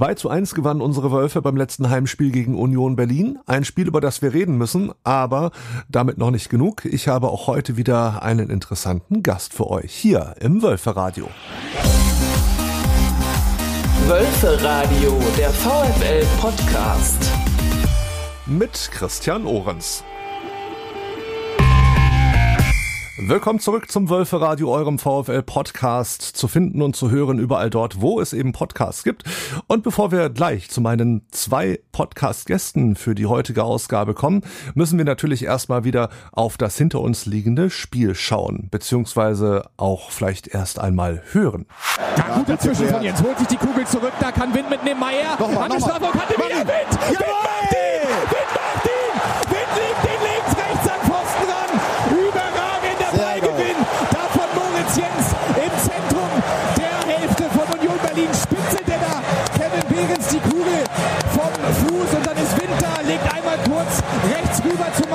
2 zu 1 gewannen unsere Wölfe beim letzten Heimspiel gegen Union Berlin. Ein Spiel, über das wir reden müssen, aber damit noch nicht genug. Ich habe auch heute wieder einen interessanten Gast für euch hier im Wölferadio. Wölferadio, der VfL Podcast. Mit Christian Ohrens. Willkommen zurück zum Wölfe Radio, eurem VfL Podcast, zu finden und zu hören überall dort, wo es eben Podcasts gibt. Und bevor wir gleich zu meinen zwei Podcast-Gästen für die heutige Ausgabe kommen, müssen wir natürlich erstmal wieder auf das hinter uns liegende Spiel schauen, beziehungsweise auch vielleicht erst einmal hören. Da gut dazwischen von Jens, holt sich die Kugel zurück, da kann Wind mitnehmen, Meier, Nochmal, an nochmal. Strafraum, hatte wieder Wind, Wind! Macht ihn, Wind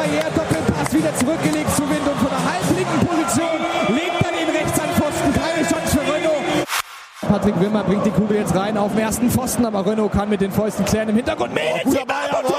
Meier, Doppelpass wieder zurückgelegt zu Wind und von der halblinken Position legt er den rechts an Pfosten, keine Chance für Renault. Patrick Wimmer bringt die Kugel jetzt rein auf den ersten Pfosten, aber Renault kann mit den Fäusten klären. Im Hintergrund Mele, guter Ball, Tor!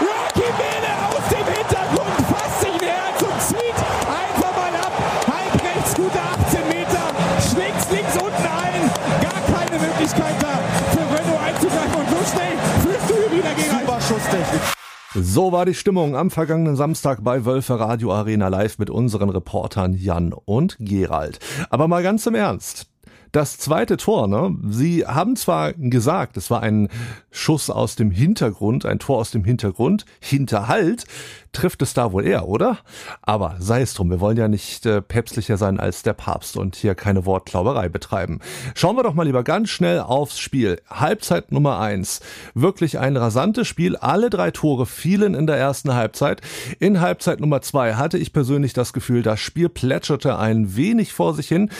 Joachim Mele aus dem Hintergrund, fasst sich Herz und zieht einfach mal ab. Halb rechts, gute 18 Meter, schlägt links unten ein. Gar keine Möglichkeit da für Renault einzugreifen. Und so schnell führst du hier wieder gegen Super Schusstechnik. So war die Stimmung am vergangenen Samstag bei Wölfe Radio Arena live mit unseren Reportern Jan und Gerald. Aber mal ganz im Ernst. Das zweite Tor, ne? Sie haben zwar gesagt, es war ein Schuss aus dem Hintergrund, ein Tor aus dem Hintergrund, Hinterhalt, trifft es da wohl eher, oder? Aber sei es drum, wir wollen ja nicht äh, päpstlicher sein als der Papst und hier keine Wortklauberei betreiben. Schauen wir doch mal lieber ganz schnell aufs Spiel. Halbzeit Nummer eins. Wirklich ein rasantes Spiel. Alle drei Tore fielen in der ersten Halbzeit. In Halbzeit Nummer zwei hatte ich persönlich das Gefühl, das Spiel plätscherte ein wenig vor sich hin.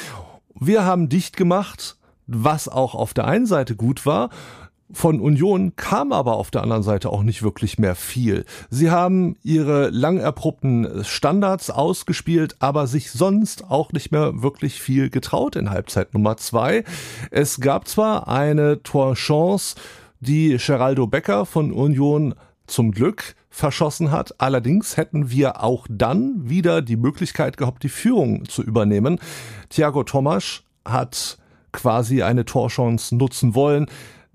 Wir haben dicht gemacht, was auch auf der einen Seite gut war. Von Union kam aber auf der anderen Seite auch nicht wirklich mehr viel. Sie haben ihre lang erprobten Standards ausgespielt, aber sich sonst auch nicht mehr wirklich viel getraut in Halbzeit Nummer zwei. Es gab zwar eine Torchance, die Geraldo Becker von Union zum Glück verschossen hat. Allerdings hätten wir auch dann wieder die Möglichkeit gehabt, die Führung zu übernehmen. Thiago Tomasch hat quasi eine Torchance nutzen wollen.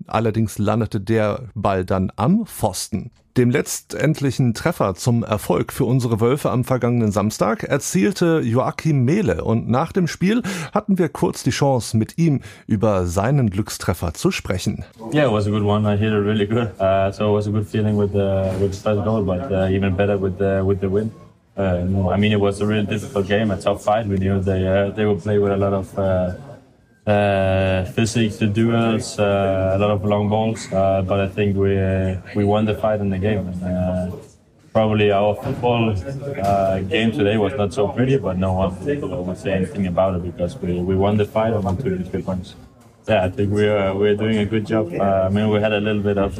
Allerdings landete der Ball dann am Pfosten. Dem letztendlichen Treffer zum Erfolg für unsere Wölfe am vergangenen Samstag erzielte Joachim Mehle und nach dem Spiel hatten wir kurz die Chance, mit ihm über seinen Glückstreffer zu sprechen. Yeah, it was a good one. I hit it really good. Uh, so it was a good feeling with the with the first goal, but uh, even better with the with the win. Uh, I mean, it was a really difficult game, a tough fight. We knew they uh, they would play with a lot of uh, uh, physics, the duels, uh, a lot of long balls. Uh, but I think we uh, we won the fight in the game. Uh, probably our football uh, game today was not so pretty, but no one would say anything about it because we, we won the fight and won two three points. Yeah, I think we're we're doing a good job. I mean, we had a little bit of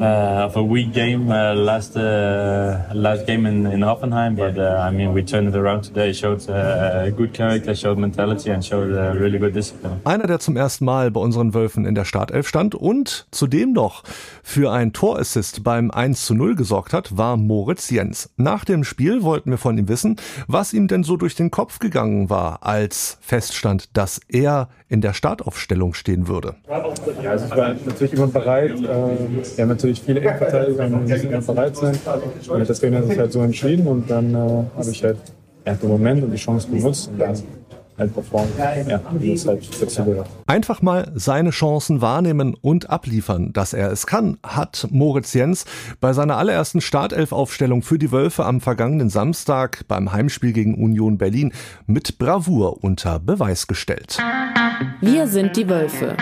uh, of a weak game uh, last uh, last game in, in Hoffenheim, but uh, I mean, we turned it around today. Showed uh, good character, showed mentality, and showed uh, really good discipline. Einer, der zum ersten Mal bei unseren Wölfen in der Startelf stand und zudem noch für ein Torassist beim 1 zu 0 gesorgt hat, war Moritz Jens. Nach dem Spiel wollten wir von ihm wissen, was ihm denn so durch den Kopf gegangen war, als feststand, dass er in der Startaufstellung stehen würde. Ja, also ich war natürlich immer bereit. Äh, natürlich viele Innenverteidiger, die müssen immer bereit sein. Und das Trainer hat sich halt so entschieden und dann äh, habe ich halt ja, den Moment und die Chance genutzt und dann halt. Ja, es halt. Einfach mal seine Chancen wahrnehmen und abliefern, dass er es kann, hat Moritz Jens bei seiner allerersten Startelf-Aufstellung für die Wölfe am vergangenen Samstag beim Heimspiel gegen Union Berlin mit Bravour unter Beweis gestellt. Wir sind die Wölfe.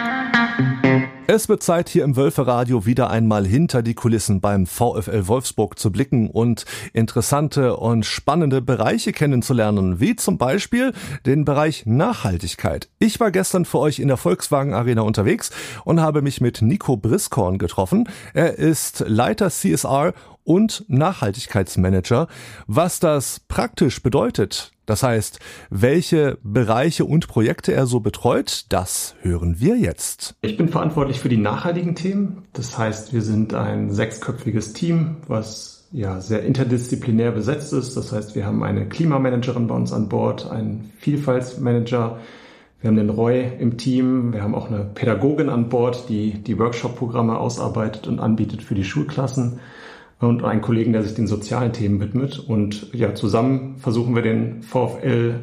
Es wird Zeit, hier im Wölferadio wieder einmal hinter die Kulissen beim VfL Wolfsburg zu blicken und interessante und spannende Bereiche kennenzulernen, wie zum Beispiel den Bereich Nachhaltigkeit. Ich war gestern für euch in der Volkswagen Arena unterwegs und habe mich mit Nico Briskorn getroffen. Er ist Leiter CSR und Nachhaltigkeitsmanager. Was das praktisch bedeutet, das heißt, welche Bereiche und Projekte er so betreut, das hören wir jetzt. Ich bin verantwortlich für die nachhaltigen Themen. Das heißt, wir sind ein sechsköpfiges Team, was ja sehr interdisziplinär besetzt ist. Das heißt, wir haben eine Klimamanagerin bei uns an Bord, einen Vielfaltsmanager, wir haben den Roy im Team, wir haben auch eine Pädagogin an Bord, die die Workshop-Programme ausarbeitet und anbietet für die Schulklassen und einen Kollegen, der sich den sozialen Themen widmet. Und ja, zusammen versuchen wir den VfL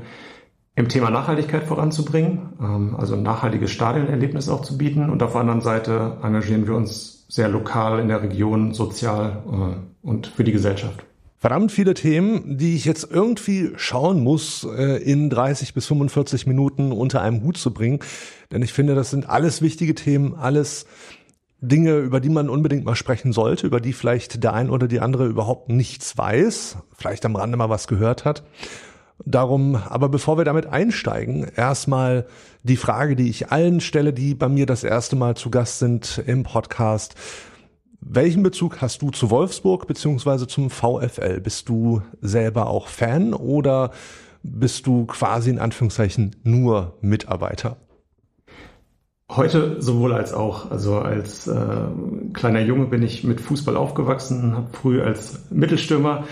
im Thema Nachhaltigkeit voranzubringen, ähm, also ein nachhaltiges Stadionerlebnis auch zu bieten. Und auf der anderen Seite engagieren wir uns sehr lokal in der Region, sozial äh, und für die Gesellschaft. Verdammt viele Themen, die ich jetzt irgendwie schauen muss, äh, in 30 bis 45 Minuten unter einem Hut zu bringen. Denn ich finde, das sind alles wichtige Themen, alles Dinge, über die man unbedingt mal sprechen sollte, über die vielleicht der ein oder die andere überhaupt nichts weiß, vielleicht am Rande mal was gehört hat. Darum, aber bevor wir damit einsteigen, erstmal die Frage, die ich allen stelle, die bei mir das erste Mal zu Gast sind im Podcast. Welchen Bezug hast du zu Wolfsburg beziehungsweise zum VfL? Bist du selber auch Fan oder bist du quasi in Anführungszeichen nur Mitarbeiter? Heute sowohl als auch. Also als äh, kleiner Junge bin ich mit Fußball aufgewachsen, habe früh als Mittelstürmer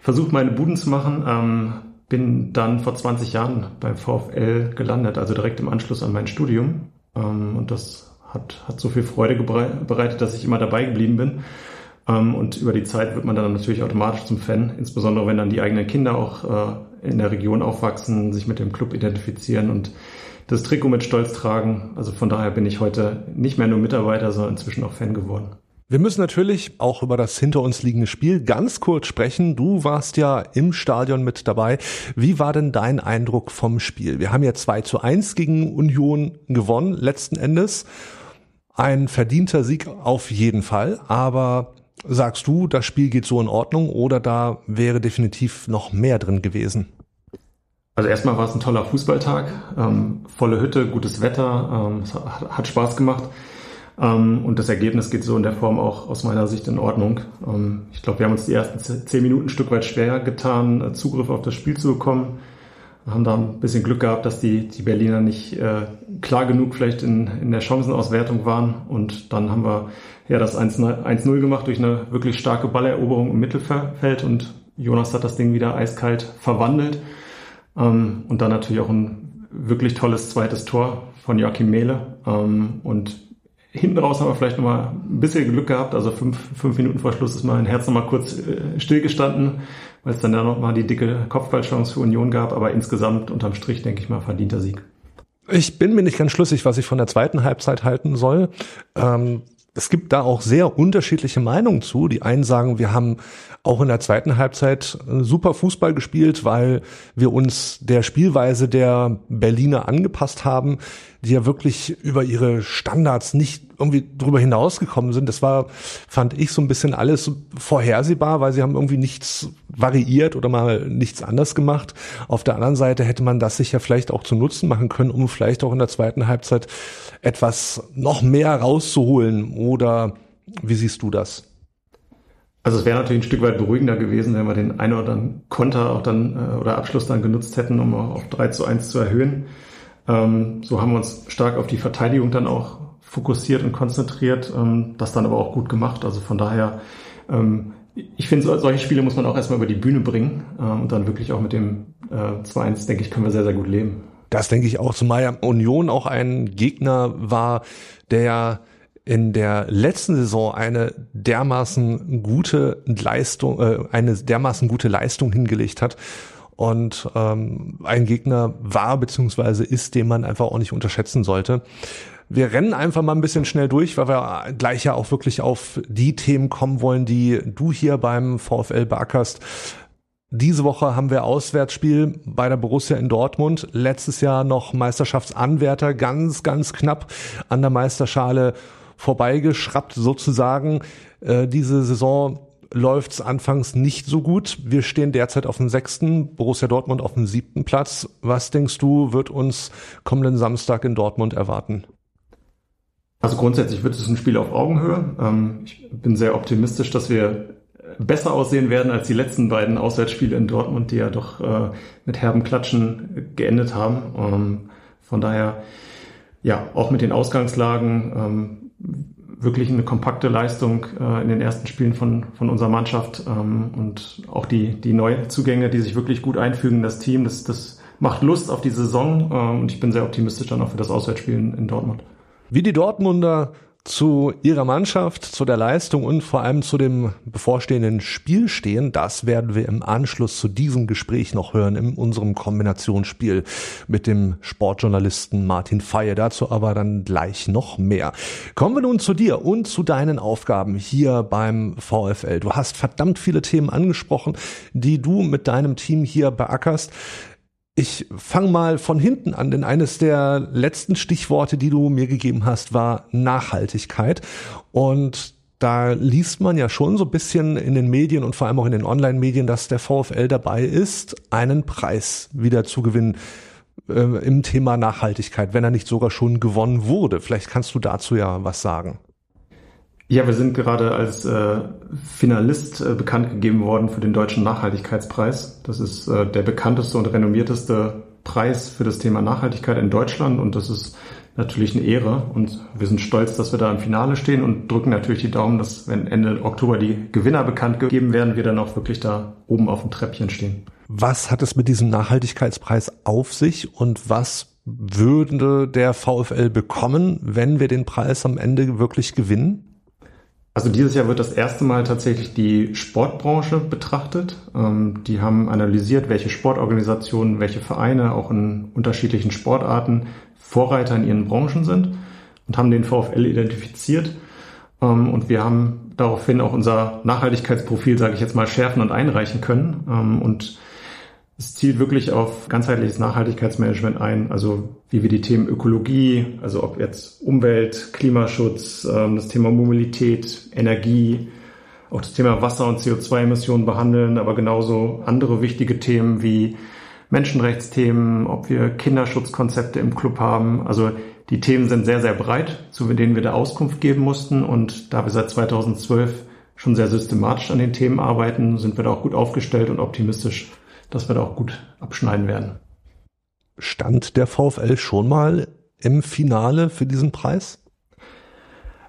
versucht, meine Buden zu machen. Ähm, bin dann vor 20 Jahren beim VfL gelandet, also direkt im Anschluss an mein Studium. Ähm, und das hat, hat so viel Freude bereitet, dass ich immer dabei geblieben bin. Ähm, und über die Zeit wird man dann natürlich automatisch zum Fan, insbesondere wenn dann die eigenen Kinder auch äh, in der Region aufwachsen, sich mit dem Club identifizieren und das Trikot mit Stolz tragen. Also von daher bin ich heute nicht mehr nur Mitarbeiter, sondern inzwischen auch Fan geworden. Wir müssen natürlich auch über das hinter uns liegende Spiel ganz kurz sprechen. Du warst ja im Stadion mit dabei. Wie war denn dein Eindruck vom Spiel? Wir haben ja 2 zu 1 gegen Union gewonnen, letzten Endes. Ein verdienter Sieg auf jeden Fall. Aber sagst du, das Spiel geht so in Ordnung oder da wäre definitiv noch mehr drin gewesen? Also erstmal war es ein toller Fußballtag, ähm, volle Hütte, gutes Wetter, ähm, es hat Spaß gemacht ähm, und das Ergebnis geht so in der Form auch aus meiner Sicht in Ordnung. Ähm, ich glaube, wir haben uns die ersten zehn Minuten ein Stück weit schwer getan, äh, Zugriff auf das Spiel zu bekommen. Wir haben da ein bisschen Glück gehabt, dass die, die Berliner nicht äh, klar genug vielleicht in, in der Chancenauswertung waren und dann haben wir ja das 1-0 gemacht durch eine wirklich starke Balleroberung im Mittelfeld und Jonas hat das Ding wieder eiskalt verwandelt. Ähm, und dann natürlich auch ein wirklich tolles zweites Tor von Joachim Mehle. Ähm, und hinten raus haben wir vielleicht nochmal ein bisschen Glück gehabt. Also fünf, fünf Minuten vor Schluss ist mein Herz nochmal kurz äh, stillgestanden, weil es dann ja nochmal die dicke Kopfballchance für Union gab. Aber insgesamt unterm Strich, denke ich mal, verdienter Sieg. Ich bin mir nicht ganz schlüssig, was ich von der zweiten Halbzeit halten soll. Ähm, es gibt da auch sehr unterschiedliche Meinungen zu. Die einen sagen, wir haben auch in der zweiten Halbzeit äh, super Fußball gespielt, weil wir uns der Spielweise der Berliner angepasst haben, die ja wirklich über ihre Standards nicht irgendwie drüber hinausgekommen sind. Das war, fand ich, so ein bisschen alles vorhersehbar, weil sie haben irgendwie nichts variiert oder mal nichts anders gemacht. Auf der anderen Seite hätte man das sich ja vielleicht auch zu Nutzen machen können, um vielleicht auch in der zweiten Halbzeit etwas noch mehr rauszuholen. Oder wie siehst du das? Also es wäre natürlich ein Stück weit beruhigender gewesen, wenn wir den einen oder anderen Konter auch dann äh, oder Abschluss dann genutzt hätten, um auf 3 zu 1 zu erhöhen. Ähm, so haben wir uns stark auf die Verteidigung dann auch fokussiert und konzentriert, ähm, das dann aber auch gut gemacht. Also von daher, ähm, ich finde, solche Spiele muss man auch erstmal über die Bühne bringen ähm, und dann wirklich auch mit dem äh, 2-1, denke ich, können wir sehr, sehr gut leben. Das denke ich auch, zumal ja Union auch ein Gegner war, der in der letzten Saison eine dermaßen gute Leistung, äh, eine dermaßen gute Leistung hingelegt hat und ähm, ein Gegner war beziehungsweise ist, den man einfach auch nicht unterschätzen sollte. Wir rennen einfach mal ein bisschen schnell durch, weil wir gleich ja auch wirklich auf die Themen kommen wollen, die du hier beim VfL beackerst. Diese Woche haben wir Auswärtsspiel bei der Borussia in Dortmund. Letztes Jahr noch Meisterschaftsanwärter, ganz, ganz knapp an der Meisterschale vorbeigeschraubt sozusagen. Äh, diese Saison läuft es anfangs nicht so gut. Wir stehen derzeit auf dem sechsten, Borussia Dortmund auf dem siebten Platz. Was denkst du, wird uns kommenden Samstag in Dortmund erwarten? Also grundsätzlich wird es ein Spiel auf Augenhöhe. Ähm, ich bin sehr optimistisch, dass wir besser aussehen werden als die letzten beiden Auswärtsspiele in Dortmund, die ja doch äh, mit herben Klatschen geendet haben. Ähm, von daher, ja, auch mit den Ausgangslagen ähm, wirklich eine kompakte Leistung äh, in den ersten Spielen von, von unserer Mannschaft ähm, und auch die, die Neuzugänge, die sich wirklich gut einfügen, das Team, das, das macht Lust auf die Saison äh, und ich bin sehr optimistisch dann auch für das Auswärtsspiel in, in Dortmund. Wie die Dortmunder zu ihrer Mannschaft, zu der Leistung und vor allem zu dem bevorstehenden Spiel stehen, das werden wir im Anschluss zu diesem Gespräch noch hören in unserem Kombinationsspiel mit dem Sportjournalisten Martin Feier. Dazu aber dann gleich noch mehr. Kommen wir nun zu dir und zu deinen Aufgaben hier beim VfL. Du hast verdammt viele Themen angesprochen, die du mit deinem Team hier beackerst. Ich fange mal von hinten an, denn eines der letzten Stichworte, die du mir gegeben hast, war Nachhaltigkeit. Und da liest man ja schon so ein bisschen in den Medien und vor allem auch in den Online-Medien, dass der VfL dabei ist, einen Preis wieder zu gewinnen äh, im Thema Nachhaltigkeit, wenn er nicht sogar schon gewonnen wurde. Vielleicht kannst du dazu ja was sagen. Ja, wir sind gerade als äh, Finalist äh, bekannt gegeben worden für den Deutschen Nachhaltigkeitspreis. Das ist äh, der bekannteste und renommierteste Preis für das Thema Nachhaltigkeit in Deutschland und das ist natürlich eine Ehre und wir sind stolz, dass wir da im Finale stehen und drücken natürlich die Daumen, dass wenn Ende Oktober die Gewinner bekannt gegeben werden, wir dann auch wirklich da oben auf dem Treppchen stehen. Was hat es mit diesem Nachhaltigkeitspreis auf sich und was würde der VfL bekommen, wenn wir den Preis am Ende wirklich gewinnen? Also dieses Jahr wird das erste Mal tatsächlich die Sportbranche betrachtet. Ähm, die haben analysiert, welche Sportorganisationen, welche Vereine auch in unterschiedlichen Sportarten Vorreiter in ihren Branchen sind und haben den VfL identifiziert. Ähm, und wir haben daraufhin auch unser Nachhaltigkeitsprofil, sage ich jetzt mal, schärfen und einreichen können. Ähm, und es zielt wirklich auf ganzheitliches Nachhaltigkeitsmanagement ein, also wie wir die Themen Ökologie, also ob jetzt Umwelt, Klimaschutz, ähm, das Thema Mobilität, Energie, auch das Thema Wasser- und CO2-Emissionen behandeln, aber genauso andere wichtige Themen wie Menschenrechtsthemen, ob wir Kinderschutzkonzepte im Club haben. Also die Themen sind sehr, sehr breit, zu denen wir da Auskunft geben mussten. Und da wir seit 2012 schon sehr systematisch an den Themen arbeiten, sind wir da auch gut aufgestellt und optimistisch, dass wir da auch gut abschneiden werden. Stand der VfL schon mal im Finale für diesen Preis?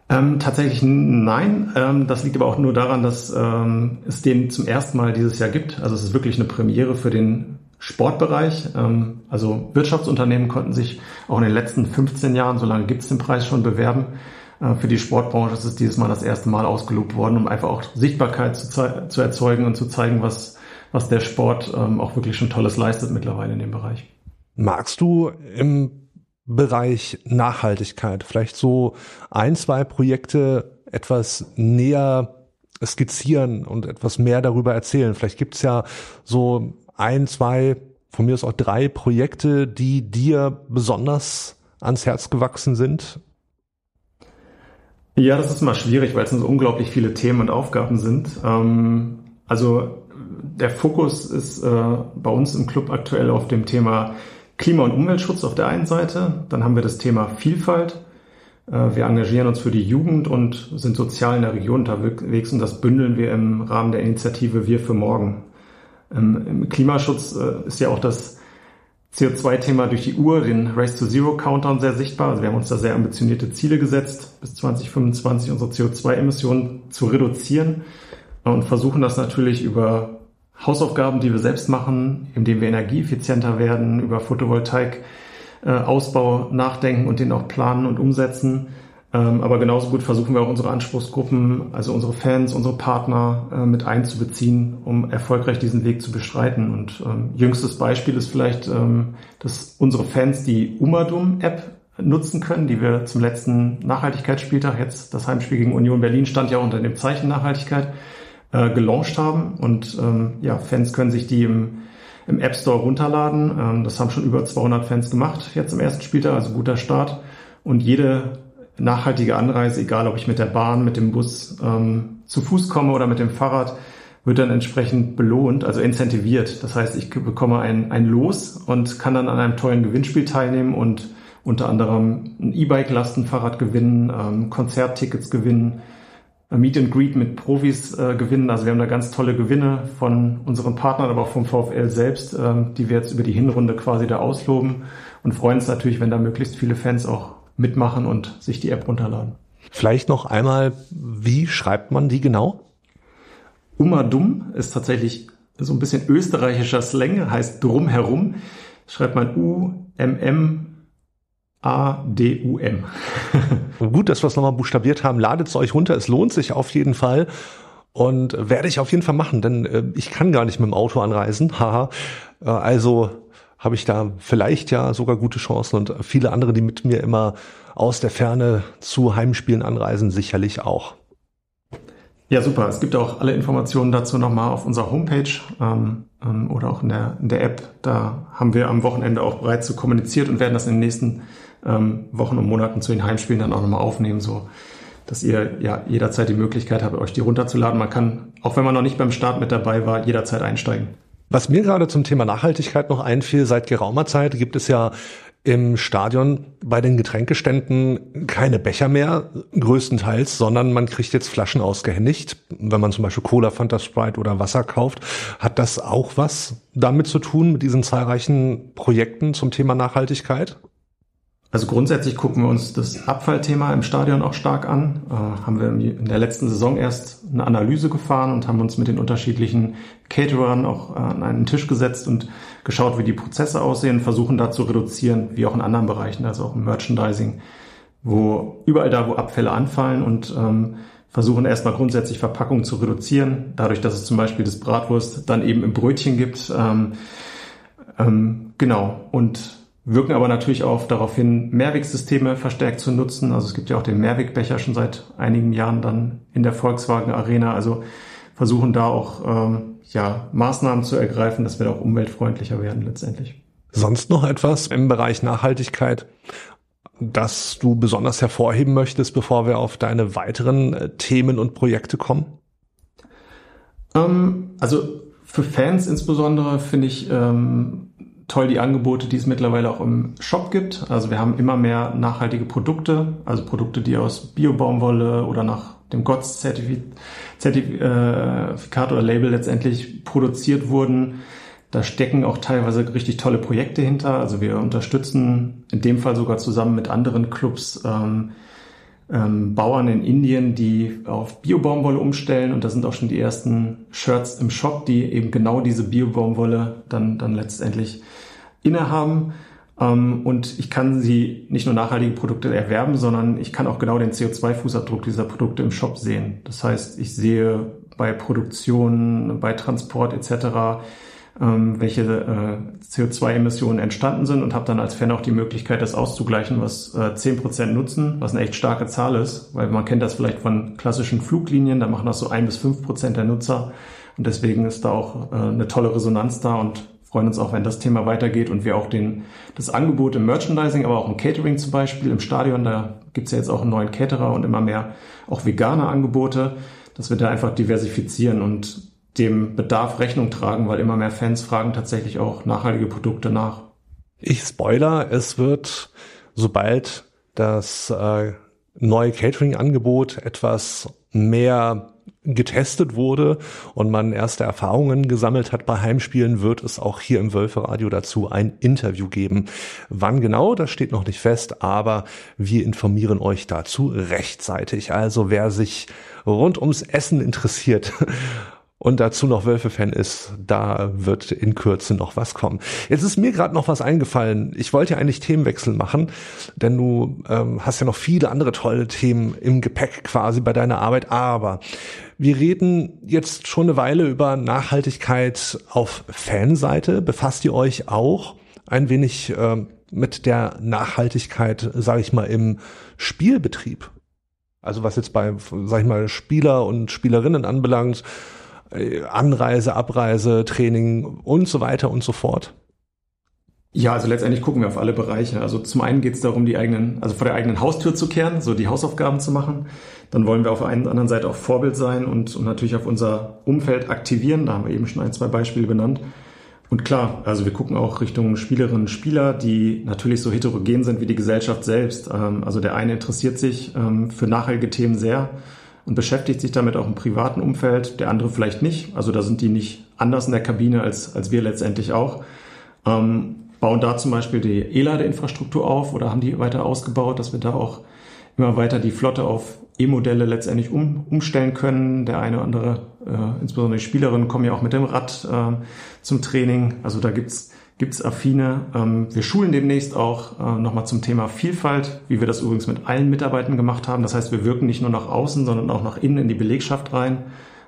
Ähm, tatsächlich nein. Ähm, das liegt aber auch nur daran, dass ähm, es den zum ersten Mal dieses Jahr gibt. Also es ist wirklich eine Premiere für den Sportbereich. Ähm, also Wirtschaftsunternehmen konnten sich auch in den letzten 15 Jahren, so lange gibt es den Preis schon, bewerben. Äh, für die Sportbranche ist es dieses Mal das erste Mal ausgelobt worden, um einfach auch Sichtbarkeit zu, zu erzeugen und zu zeigen, was was der Sport ähm, auch wirklich schon Tolles leistet mittlerweile in dem Bereich. Magst du im Bereich Nachhaltigkeit vielleicht so ein, zwei Projekte etwas näher skizzieren und etwas mehr darüber erzählen? Vielleicht gibt's ja so ein, zwei, von mir aus auch drei Projekte, die dir besonders ans Herz gewachsen sind? Ja, das ist immer schwierig, weil es so unglaublich viele Themen und Aufgaben sind. Ähm, also der Fokus ist äh, bei uns im Club aktuell auf dem Thema Klima- und Umweltschutz auf der einen Seite. Dann haben wir das Thema Vielfalt. Äh, wir engagieren uns für die Jugend und sind sozial in der Region unterwegs und das bündeln wir im Rahmen der Initiative Wir für Morgen. Ähm, Im Klimaschutz äh, ist ja auch das CO2-Thema durch die Uhr, den Race to Zero Countdown sehr sichtbar. Also wir haben uns da sehr ambitionierte Ziele gesetzt, bis 2025 unsere CO2-Emissionen zu reduzieren und versuchen das natürlich über Hausaufgaben, die wir selbst machen, indem wir energieeffizienter werden, über Photovoltaik, äh, Ausbau nachdenken und den auch planen und umsetzen. Ähm, aber genauso gut versuchen wir auch unsere Anspruchsgruppen, also unsere Fans, unsere Partner äh, mit einzubeziehen, um erfolgreich diesen Weg zu bestreiten. Und ähm, jüngstes Beispiel ist vielleicht, ähm, dass unsere Fans die Umadum-App nutzen können, die wir zum letzten Nachhaltigkeitsspieltag, jetzt das Heimspiel gegen Union Berlin stand ja unter dem Zeichen Nachhaltigkeit, äh, gelauncht haben. Und ähm, ja, Fans können sich die im, im App Store runterladen. Ähm, das haben schon über 200 Fans gemacht jetzt im ersten Spieltag, also guter Start. Und jede nachhaltige Anreise, egal ob ich mit der Bahn, mit dem Bus ähm, zu Fuß komme oder mit dem Fahrrad, wird dann entsprechend belohnt, also incentiviert. Das heißt, ich bekomme ein, ein Los und kann dann an einem tollen Gewinnspiel teilnehmen und unter anderem ein E-Bike-Lastenfahrrad gewinnen, ähm, Konzerttickets gewinnen, Meet and Greet mit Profis äh, gewinnen. Also wir haben da ganz tolle Gewinne von unseren Partnern, aber auch vom VfL selbst, äh, die wir jetzt über die Hinrunde quasi da ausloben und freuen uns natürlich, wenn da möglichst viele Fans auch mitmachen und sich die App runterladen. Vielleicht noch einmal, wie schreibt man die genau? Umadum ist tatsächlich so ein bisschen österreichischer Slang, heißt drumherum. Schreibt man U-M-M A-D-U-M. Gut, dass wir es nochmal buchstabiert haben. Ladet es euch runter. Es lohnt sich auf jeden Fall. Und werde ich auf jeden Fall machen, denn äh, ich kann gar nicht mit dem Auto anreisen. Haha. Äh, also habe ich da vielleicht ja sogar gute Chancen und viele andere, die mit mir immer aus der Ferne zu Heimspielen anreisen, sicherlich auch. Ja, super. Es gibt auch alle Informationen dazu nochmal auf unserer Homepage ähm, ähm, oder auch in der, in der App. Da haben wir am Wochenende auch bereits so kommuniziert und werden das in den nächsten ähm, Wochen und Monaten zu den Heimspielen dann auch nochmal aufnehmen, so dass ihr ja jederzeit die Möglichkeit habt, euch die runterzuladen. Man kann, auch wenn man noch nicht beim Start mit dabei war, jederzeit einsteigen. Was mir gerade zum Thema Nachhaltigkeit noch einfiel, seit geraumer Zeit gibt es ja im Stadion bei den Getränkeständen keine Becher mehr, größtenteils, sondern man kriegt jetzt Flaschen ausgehändigt. Wenn man zum Beispiel Cola, Fanta Sprite oder Wasser kauft, hat das auch was damit zu tun, mit diesen zahlreichen Projekten zum Thema Nachhaltigkeit? Also grundsätzlich gucken wir uns das Abfallthema im Stadion auch stark an. Äh, haben wir in der letzten Saison erst eine Analyse gefahren und haben uns mit den unterschiedlichen Caterern auch an einen Tisch gesetzt und geschaut, wie die Prozesse aussehen, versuchen da zu reduzieren, wie auch in anderen Bereichen, also auch im Merchandising, wo überall da, wo Abfälle anfallen und ähm, versuchen erstmal grundsätzlich Verpackungen zu reduzieren, dadurch, dass es zum Beispiel das Bratwurst dann eben im Brötchen gibt. Ähm, ähm, genau. Und wirken aber natürlich auch darauf hin, Mehrwegsysteme verstärkt zu nutzen. Also es gibt ja auch den Mehrwegbecher schon seit einigen Jahren dann in der Volkswagen Arena. Also versuchen da auch ähm, ja, Maßnahmen zu ergreifen, dass wir da auch umweltfreundlicher werden letztendlich. Sonst noch etwas im Bereich Nachhaltigkeit, das du besonders hervorheben möchtest, bevor wir auf deine weiteren äh, Themen und Projekte kommen? Ähm, also für Fans insbesondere finde ich ähm, toll die Angebote, die es mittlerweile auch im Shop gibt. Also wir haben immer mehr nachhaltige Produkte, also Produkte, die aus Bio-Baumwolle oder nach dem GOTS-Zertifikat oder Label letztendlich produziert wurden. Da stecken auch teilweise richtig tolle Projekte hinter. Also wir unterstützen in dem Fall sogar zusammen mit anderen Clubs ähm, ähm, Bauern in Indien, die auf Bio-Baumwolle umstellen. Und da sind auch schon die ersten Shirts im Shop, die eben genau diese Bio-Baumwolle dann, dann letztendlich innehaben. Ähm, und ich kann sie nicht nur nachhaltige Produkte erwerben, sondern ich kann auch genau den CO2-Fußabdruck dieser Produkte im Shop sehen. Das heißt, ich sehe bei Produktion, bei Transport etc., ähm, welche äh, CO2-Emissionen entstanden sind und habe dann als Fan auch die Möglichkeit, das auszugleichen, was äh, 10% nutzen, was eine echt starke Zahl ist, weil man kennt das vielleicht von klassischen Fluglinien, da machen das so ein bis fünf Prozent der Nutzer und deswegen ist da auch äh, eine tolle Resonanz da und freuen uns auch, wenn das Thema weitergeht und wir auch den, das Angebot im Merchandising, aber auch im Catering zum Beispiel, im Stadion, da gibt's ja jetzt auch einen neuen Caterer und immer mehr auch vegane Angebote, dass wir da einfach diversifizieren und dem Bedarf Rechnung tragen, weil immer mehr Fans fragen tatsächlich auch nachhaltige Produkte nach. Ich spoiler, es wird, sobald das äh, neue Catering-Angebot etwas mehr getestet wurde und man erste Erfahrungen gesammelt hat bei Heimspielen, wird es auch hier im Wölferadio dazu ein Interview geben. Wann genau, das steht noch nicht fest, aber wir informieren euch dazu rechtzeitig. Also wer sich rund ums Essen interessiert und dazu noch Wölfe-Fan ist, da wird in Kürze noch was kommen. Jetzt ist mir gerade noch was eingefallen. Ich wollte ja eigentlich Themenwechsel machen, denn du ähm, hast ja noch viele andere tolle Themen im Gepäck quasi bei deiner Arbeit. Aber wir reden jetzt schon eine Weile über Nachhaltigkeit auf Fanseite. Befasst ihr euch auch ein wenig äh, mit der Nachhaltigkeit, sage ich mal, im Spielbetrieb? Also was jetzt bei, sag ich mal, Spieler und Spielerinnen anbelangt, Anreise, Abreise, Training und so weiter und so fort? Ja, also letztendlich gucken wir auf alle Bereiche. Also zum einen geht es darum, die eigenen, also vor der eigenen Haustür zu kehren, so die Hausaufgaben zu machen. Dann wollen wir auf der einen anderen Seite auch Vorbild sein und, und natürlich auf unser Umfeld aktivieren. Da haben wir eben schon ein, zwei Beispiele benannt. Und klar, also wir gucken auch Richtung Spielerinnen und Spieler, die natürlich so heterogen sind wie die Gesellschaft selbst. Ähm, also der eine interessiert sich ähm, für nachhaltige Themen sehr und beschäftigt sich damit auch im privaten Umfeld, der andere vielleicht nicht. Also da sind die nicht anders in der Kabine als, als wir letztendlich auch. Ähm, bauen da zum Beispiel die E-Ladeinfrastruktur auf oder haben die weiter ausgebaut, dass wir da auch immer weiter die Flotte auf E-Modelle letztendlich um, umstellen können. Der eine oder andere, äh, insbesondere die Spielerinnen, kommen ja auch mit dem Rad äh, zum Training. Also da gibt's gibt's affine. Ähm, wir schulen demnächst auch äh, nochmal zum Thema Vielfalt, wie wir das übrigens mit allen Mitarbeitern gemacht haben. Das heißt, wir wirken nicht nur nach außen, sondern auch nach innen in die Belegschaft rein.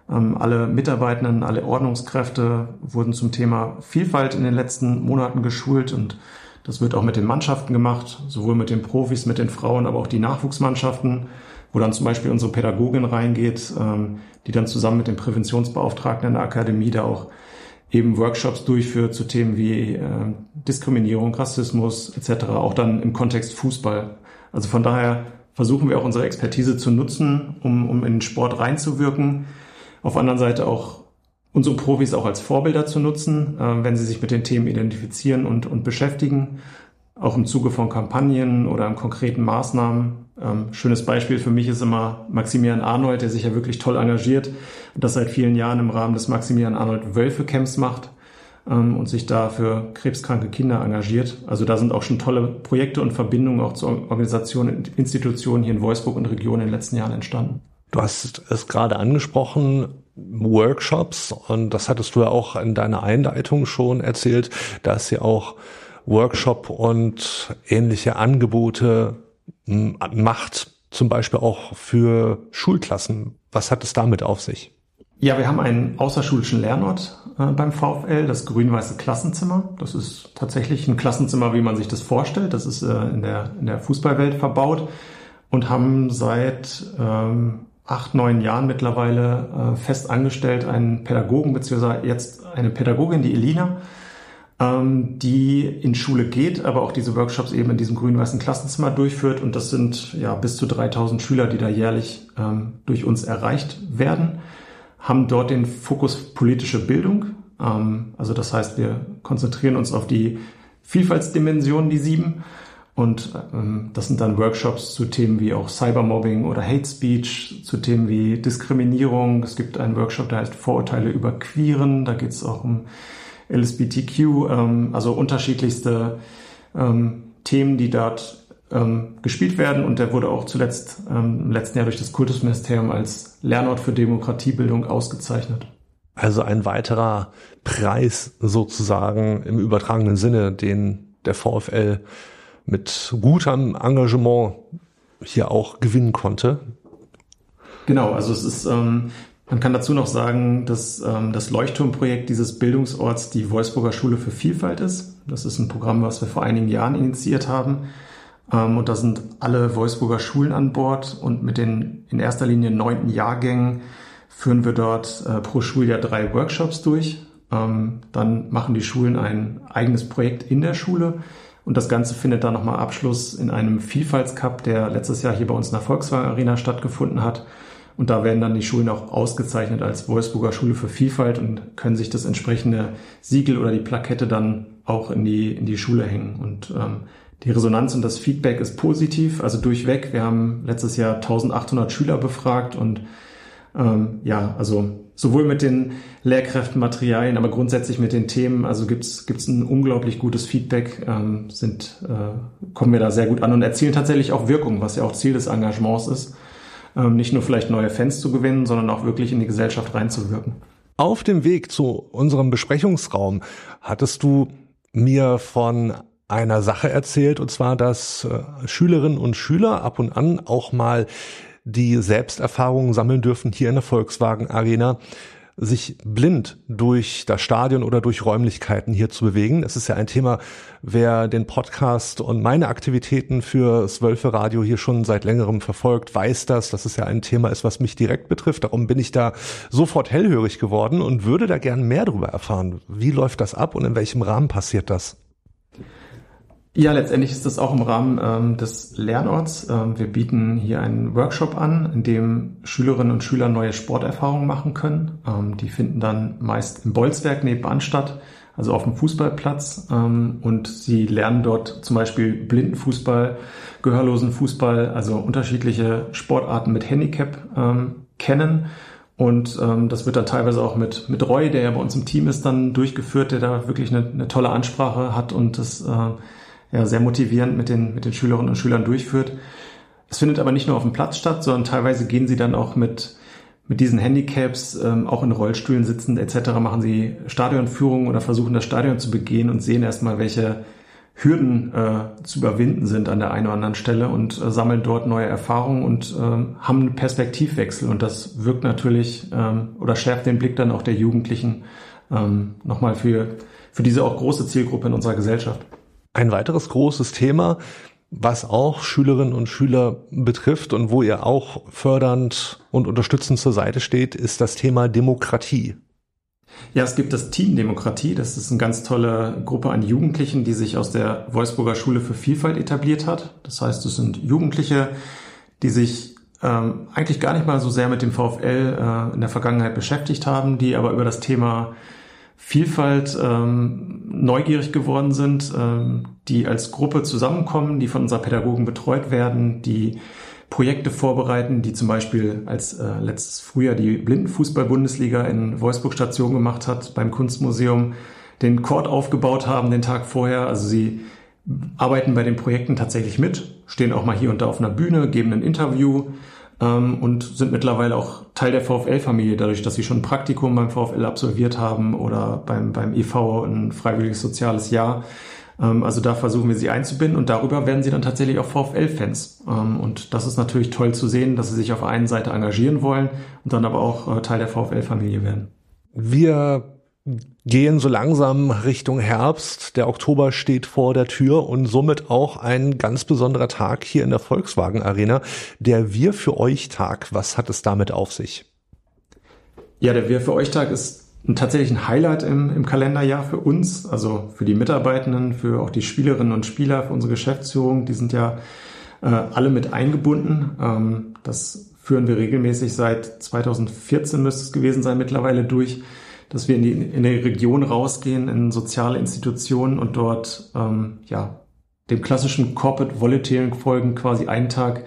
Ähm, alle Mitarbeitenden, alle Ordnungskräfte wurden zum Thema Vielfalt in den letzten Monaten geschult und das wird auch mit den Mannschaften gemacht, sowohl mit den Profis, mit den Frauen, aber auch die Nachwuchsmannschaften, wo dann zum Beispiel unsere Pädagogin reingeht, ähm, die dann zusammen mit dem Präventionsbeauftragten in der Akademie da auch eben Workshops durchführt zu Themen wie äh, Diskriminierung, Rassismus etc., auch dann im Kontext Fußball. Also von daher versuchen wir auch unsere Expertise zu nutzen, um, um in den Sport reinzuwirken. Auf der anderen Seite auch unsere Profis auch als Vorbilder zu nutzen, äh, wenn sie sich mit den Themen identifizieren und, und beschäftigen, auch im Zuge von Kampagnen oder in konkreten Maßnahmen. Ähm, schönes Beispiel für mich ist immer Maximilian Arnold, der sich ja wirklich toll engagiert und das seit vielen Jahren im Rahmen des Maximilian Arnold Wölfe Camps macht ähm, und sich da für krebskranke Kinder engagiert. Also da sind auch schon tolle Projekte und Verbindungen auch zu Organisationen und Institutionen hier in Wolfsburg und Region in den letzten Jahren entstanden. Du hast es gerade angesprochen, Workshops und das hattest du ja auch in deiner Einleitung schon erzählt, dass ihr auch Workshop und ähnliche Angebote macht, zum Beispiel auch für Schulklassen. Was hat es damit auf sich? Ja, wir haben einen außerschulischen Lernort äh, beim VfL, das grün-weiße Klassenzimmer. Das ist tatsächlich ein Klassenzimmer, wie man sich das vorstellt. Das ist äh, in, der, in der Fußballwelt verbaut und haben seit ähm, acht, neun Jahren mittlerweile äh, fest angestellt einen Pädagogen, beziehungsweise jetzt eine Pädagogin, die Elina, ähm, die in Schule geht, aber auch diese Workshops eben in diesem grün-weißen Klassenzimmer durchführt. Und das sind ja bis zu 3000 Schüler, die da jährlich ähm, durch uns erreicht werden, haben dort den Fokus politische Bildung. Ähm, also das heißt, wir konzentrieren uns auf die Vielfaltsdimensionen, die sieben und ähm, das sind dann Workshops zu Themen wie auch Cybermobbing oder Hate Speech, zu Themen wie Diskriminierung. Es gibt einen Workshop, der heißt Vorurteile über Queeren. Da geht es auch um LSBTQ, ähm, also unterschiedlichste ähm, Themen, die dort ähm, gespielt werden. Und der wurde auch zuletzt ähm, im letzten Jahr durch das Kultusministerium als Lernort für Demokratiebildung ausgezeichnet. Also ein weiterer Preis sozusagen im übertragenen Sinne, den der VfL mit gutem Engagement hier auch gewinnen konnte. Genau, also es ist, ähm, man kann dazu noch sagen, dass ähm, das Leuchtturmprojekt dieses Bildungsorts die Wolfsburger Schule für Vielfalt ist. Das ist ein Programm, was wir vor einigen Jahren initiiert haben. Ähm, und da sind alle Wolfsburger Schulen an Bord und mit den in erster Linie neunten Jahrgängen führen wir dort äh, pro Schuljahr drei Workshops durch. Ähm, dann machen die Schulen ein eigenes Projekt in der Schule und das Ganze findet dann nochmal Abschluss in einem Vielfaltscup, der letztes Jahr hier bei uns in der Volkswagen Arena stattgefunden hat. Und da werden dann die Schulen auch ausgezeichnet als Wolfsburger Schule für Vielfalt und können sich das entsprechende Siegel oder die Plakette dann auch in die, in die Schule hängen. Und ähm, die Resonanz und das Feedback ist positiv, also durchweg. Wir haben letztes Jahr 1800 Schüler befragt und ähm, ja, also sowohl mit den Lehrkräften, Materialien, aber grundsätzlich mit den Themen. Also gibt's gibt's ein unglaublich gutes Feedback, ähm, sind, äh, kommen wir da sehr gut an und erzielen tatsächlich auch Wirkung, was ja auch Ziel des Engagements ist. Ähm, nicht nur vielleicht neue Fans zu gewinnen, sondern auch wirklich in die Gesellschaft reinzuwirken. Auf dem Weg zu unserem Besprechungsraum hattest du mir von einer Sache erzählt, und zwar, dass äh, Schülerinnen und Schüler ab und an auch mal die Selbsterfahrungen sammeln dürfen hier in der Volkswagen Arena, sich blind durch das Stadion oder durch Räumlichkeiten hier zu bewegen. Es ist ja ein Thema, wer den Podcast und meine Aktivitäten für Wölfe Radio hier schon seit längerem verfolgt, weiß das, dass es ja ein Thema ist, was mich direkt betrifft. Darum bin ich da sofort hellhörig geworden und würde da gern mehr darüber erfahren. Wie läuft das ab und in welchem Rahmen passiert das? Ja, letztendlich ist das auch im Rahmen ähm, des Lernorts. Ähm, wir bieten hier einen Workshop an, in dem Schülerinnen und Schüler neue Sporterfahrungen machen können. Ähm, die finden dann meist im Bolzwerk nebenan statt, also auf dem Fußballplatz. Ähm, und sie lernen dort zum Beispiel Blindenfußball, Gehörlosenfußball, also unterschiedliche Sportarten mit Handicap ähm, kennen. Und ähm, das wird dann teilweise auch mit, mit Roy, der ja bei uns im Team ist, dann durchgeführt, der da wirklich eine, eine tolle Ansprache hat und das äh, ja, sehr motivierend mit den, mit den Schülerinnen und Schülern durchführt. Es findet aber nicht nur auf dem Platz statt, sondern teilweise gehen sie dann auch mit, mit diesen Handicaps, ähm, auch in Rollstühlen sitzend etc., machen sie Stadionführungen oder versuchen das Stadion zu begehen und sehen erstmal, welche Hürden äh, zu überwinden sind an der einen oder anderen Stelle und äh, sammeln dort neue Erfahrungen und äh, haben einen Perspektivwechsel. Und das wirkt natürlich ähm, oder schärft den Blick dann auch der Jugendlichen ähm, nochmal für, für diese auch große Zielgruppe in unserer Gesellschaft. Ein weiteres großes Thema, was auch Schülerinnen und Schüler betrifft und wo ihr auch fördernd und unterstützend zur Seite steht, ist das Thema Demokratie. Ja, es gibt das Team Demokratie. Das ist eine ganz tolle Gruppe an Jugendlichen, die sich aus der Wolfsburger Schule für Vielfalt etabliert hat. Das heißt, es sind Jugendliche, die sich ähm, eigentlich gar nicht mal so sehr mit dem VfL äh, in der Vergangenheit beschäftigt haben, die aber über das Thema Vielfalt ähm, neugierig geworden sind, ähm, die als Gruppe zusammenkommen, die von unserer Pädagogen betreut werden, die Projekte vorbereiten, die zum Beispiel als äh, letztes Frühjahr die Blindenfußball-Bundesliga in Wolfsburg Station gemacht hat, beim Kunstmuseum den Chord aufgebaut haben den Tag vorher. Also sie arbeiten bei den Projekten tatsächlich mit, stehen auch mal hier und da auf einer Bühne, geben ein Interview ähm, und sind mittlerweile auch Teil der VfL-Familie, dadurch, dass sie schon ein Praktikum beim VfL absolviert haben oder beim, beim EV ein freiwilliges soziales Jahr. Ähm, also da versuchen wir sie einzubinden und darüber werden sie dann tatsächlich auch VfL-Fans. Ähm, und das ist natürlich toll zu sehen, dass sie sich auf einen Seite engagieren wollen und dann aber auch äh, Teil der VfL-Familie werden. Wir gehen so langsam Richtung Herbst. Der Oktober steht vor der Tür und somit auch ein ganz besonderer Tag hier in der Volkswagen Arena. Der Wir für euch Tag. Was hat es damit auf sich? Ja, der Wir für euch Tag ist tatsächlich ein Highlight im, im Kalenderjahr für uns, also für die Mitarbeitenden, für auch die Spielerinnen und Spieler, für unsere Geschäftsführung. Die sind ja äh, alle mit eingebunden. Ähm, das führen wir regelmäßig seit 2014 müsste es gewesen sein mittlerweile durch, dass wir in die, in die Region rausgehen, in soziale Institutionen und dort ähm, ja dem klassischen Corporate Volunteering folgen, quasi einen Tag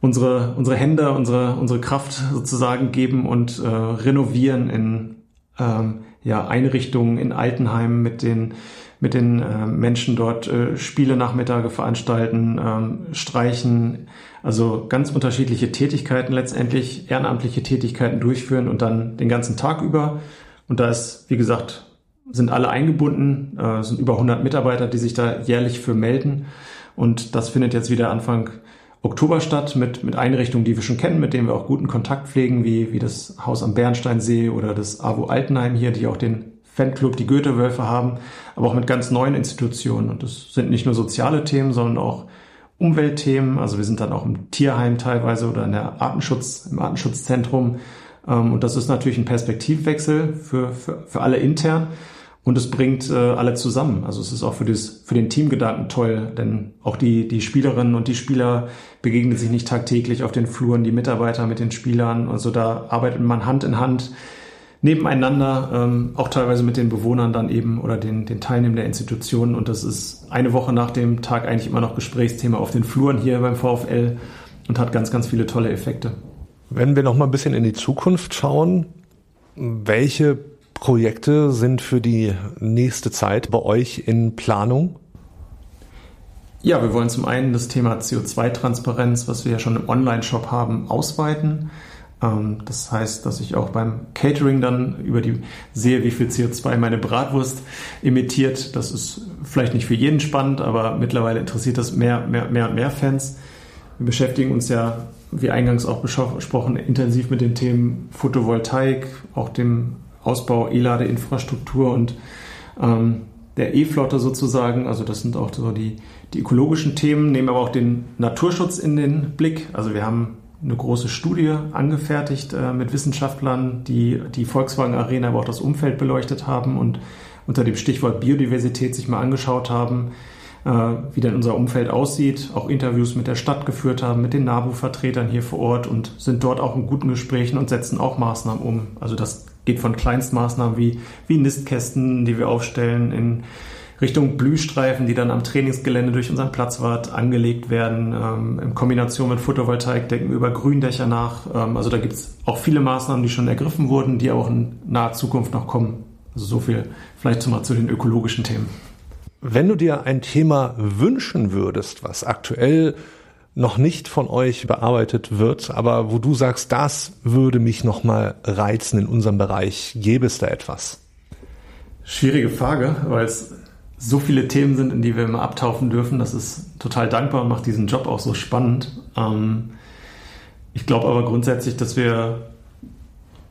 unsere, unsere Hände, unsere, unsere Kraft sozusagen geben und äh, renovieren in ähm, ja, Einrichtungen in Altenheimen mit den, mit den äh, Menschen dort äh, Spiele Nachmittage veranstalten, ähm, streichen, also ganz unterschiedliche Tätigkeiten letztendlich, ehrenamtliche Tätigkeiten durchführen und dann den ganzen Tag über. Und da ist, wie gesagt, sind alle eingebunden, äh, sind über 100 Mitarbeiter, die sich da jährlich für melden. Und das findet jetzt wieder Anfang Oktober statt mit, mit Einrichtungen, die wir schon kennen, mit denen wir auch guten Kontakt pflegen, wie, wie das Haus am Bernsteinsee oder das AWO Altenheim hier, die auch den Fanclub, die Goethe-Wölfe haben, aber auch mit ganz neuen Institutionen. Und das sind nicht nur soziale Themen, sondern auch Umweltthemen. Also wir sind dann auch im Tierheim teilweise oder in der Artenschutz, im Artenschutzzentrum. Ähm, und das ist natürlich ein Perspektivwechsel für, für, für alle intern. Und es bringt äh, alle zusammen. Also es ist auch für, das, für den Teamgedanken toll, denn auch die, die Spielerinnen und die Spieler begegnen sich nicht tagtäglich auf den Fluren, die Mitarbeiter mit den Spielern. Also da arbeitet man Hand in Hand nebeneinander, ähm, auch teilweise mit den Bewohnern dann eben oder den, den Teilnehmern der Institutionen. Und das ist eine Woche nach dem Tag eigentlich immer noch Gesprächsthema auf den Fluren hier beim VfL und hat ganz, ganz viele tolle Effekte. Wenn wir noch mal ein bisschen in die Zukunft schauen, welche Projekte sind für die nächste Zeit bei euch in Planung? Ja, wir wollen zum einen das Thema CO2-Transparenz, was wir ja schon im Online-Shop haben, ausweiten. Ähm, das heißt, dass ich auch beim Catering dann über die sehe, wie viel CO2 meine Bratwurst emittiert. Das ist vielleicht nicht für jeden spannend, aber mittlerweile interessiert das mehr, mehr, mehr und mehr Fans. Wir beschäftigen uns ja, wie eingangs auch besprochen, intensiv mit den Themen Photovoltaik, auch dem Ausbau E-Ladeinfrastruktur und ähm, der E-Flotte sozusagen. Also das sind auch so die, die ökologischen Themen, nehmen aber auch den Naturschutz in den Blick. Also wir haben eine große Studie angefertigt äh, mit Wissenschaftlern, die die Volkswagen Arena, aber auch das Umfeld beleuchtet haben und unter dem Stichwort Biodiversität sich mal angeschaut haben, wie denn unser Umfeld aussieht, auch Interviews mit der Stadt geführt haben, mit den NABU-Vertretern hier vor Ort und sind dort auch in guten Gesprächen und setzen auch Maßnahmen um. Also das geht von Kleinstmaßnahmen wie, wie Nistkästen, die wir aufstellen in, Richtung Blühstreifen, die dann am Trainingsgelände durch unseren Platzwart angelegt werden, ähm, in Kombination mit Photovoltaik denken wir über Gründächer nach. Ähm, also da gibt es auch viele Maßnahmen, die schon ergriffen wurden, die auch in naher Zukunft noch kommen. Also so viel vielleicht mal zu den ökologischen Themen. Wenn du dir ein Thema wünschen würdest, was aktuell noch nicht von euch bearbeitet wird, aber wo du sagst, das würde mich noch mal reizen in unserem Bereich, gäbe es da etwas? Schwierige Frage, weil es so viele Themen sind, in die wir immer abtauchen dürfen. Das ist total dankbar und macht diesen Job auch so spannend. Ähm, ich glaube aber grundsätzlich, dass wir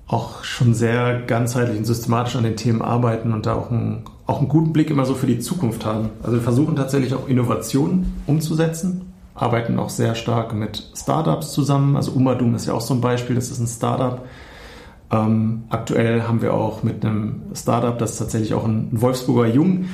auch schon sehr ganzheitlich und systematisch an den Themen arbeiten und da auch einen, auch einen guten Blick immer so für die Zukunft haben. Also wir versuchen tatsächlich auch Innovationen umzusetzen, arbeiten auch sehr stark mit Startups zusammen. Also Umadum ist ja auch so ein Beispiel, das ist ein Startup, ähm, aktuell haben wir auch mit einem Startup, das ist tatsächlich auch ein Wolfsburger Jung,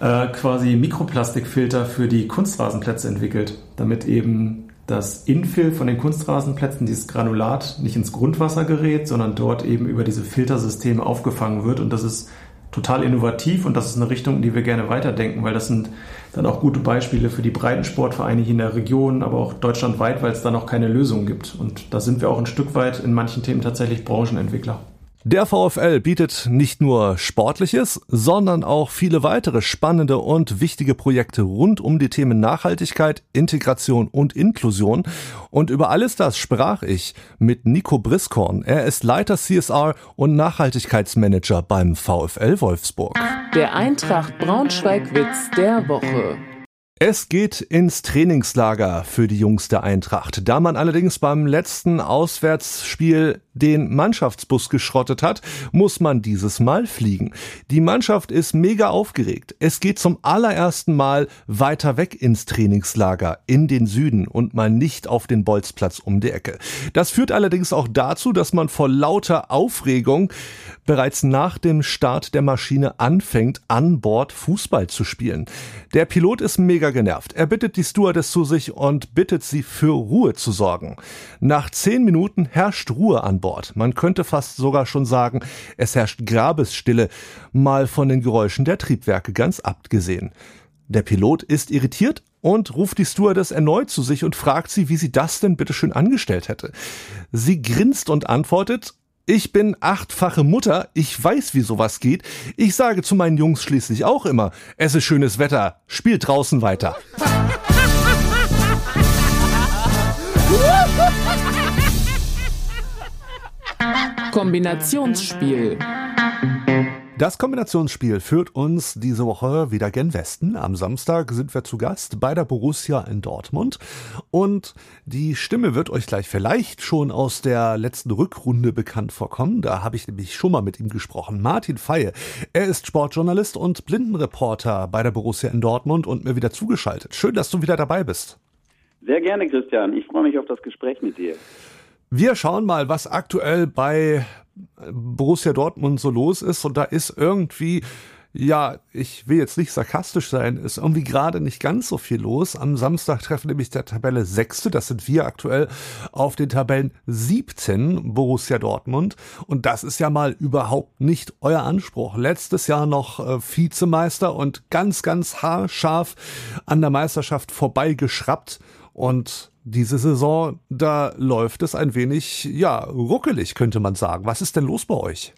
äh, quasi Mikroplastikfilter für die Kunstrasenplätze entwickelt, damit eben das Infill von den Kunstrasenplätzen, dieses Granulat, nicht ins Grundwasser gerät, sondern dort eben über diese Filtersysteme aufgefangen wird. Und das ist total innovativ und das ist eine Richtung, in die wir gerne weiterdenken, weil das sind dann auch gute Beispiele für die Breitensportvereine hier in der Region, aber auch deutschlandweit, weil es da noch keine Lösung gibt. Und da sind wir auch ein Stück weit in manchen Themen tatsächlich Branchenentwickler. Der VfL bietet nicht nur Sportliches, sondern auch viele weitere spannende und wichtige Projekte rund um die Themen Nachhaltigkeit, Integration und Inklusion. Und über alles das sprach ich mit Nico Briskorn. Er ist Leiter CSR und Nachhaltigkeitsmanager beim VfL Wolfsburg. Der Eintracht Braunschweig-Witz der Woche. Es geht ins Trainingslager für die Jungs der Eintracht. Da man allerdings beim letzten Auswärtsspiel den Mannschaftsbus geschrottet hat, muss man dieses Mal fliegen. Die Mannschaft ist mega aufgeregt. Es geht zum allerersten Mal weiter weg ins Trainingslager in den Süden und mal nicht auf den Bolzplatz um die Ecke. Das führt allerdings auch dazu, dass man vor lauter Aufregung bereits nach dem Start der Maschine anfängt, an Bord Fußball zu spielen. Der Pilot ist mega genervt. Er bittet die Stewardess zu sich und bittet sie für Ruhe zu sorgen. Nach zehn Minuten herrscht Ruhe an Bord. Man könnte fast sogar schon sagen, es herrscht Grabesstille, mal von den Geräuschen der Triebwerke ganz abgesehen. Der Pilot ist irritiert und ruft die Stewardess erneut zu sich und fragt sie, wie sie das denn bitteschön angestellt hätte. Sie grinst und antwortet, ich bin achtfache Mutter, ich weiß, wie sowas geht. Ich sage zu meinen Jungs schließlich auch immer, es ist schönes Wetter, spielt draußen weiter. Kombinationsspiel. Das Kombinationsspiel führt uns diese Woche wieder gen Westen. Am Samstag sind wir zu Gast bei der Borussia in Dortmund. Und die Stimme wird euch gleich vielleicht schon aus der letzten Rückrunde bekannt vorkommen. Da habe ich nämlich schon mal mit ihm gesprochen. Martin Feie. Er ist Sportjournalist und Blindenreporter bei der Borussia in Dortmund und mir wieder zugeschaltet. Schön, dass du wieder dabei bist. Sehr gerne, Christian. Ich freue mich auf das Gespräch mit dir. Wir schauen mal, was aktuell bei Borussia Dortmund so los ist. Und da ist irgendwie, ja, ich will jetzt nicht sarkastisch sein, ist irgendwie gerade nicht ganz so viel los. Am Samstag treffen nämlich der Tabelle Sechste, das sind wir aktuell, auf den Tabellen 17 Borussia Dortmund. Und das ist ja mal überhaupt nicht euer Anspruch. Letztes Jahr noch äh, Vizemeister und ganz, ganz haarscharf an der Meisterschaft vorbeigeschraubt. Und diese Saison, da läuft es ein wenig, ja, ruckelig, könnte man sagen. Was ist denn los bei euch?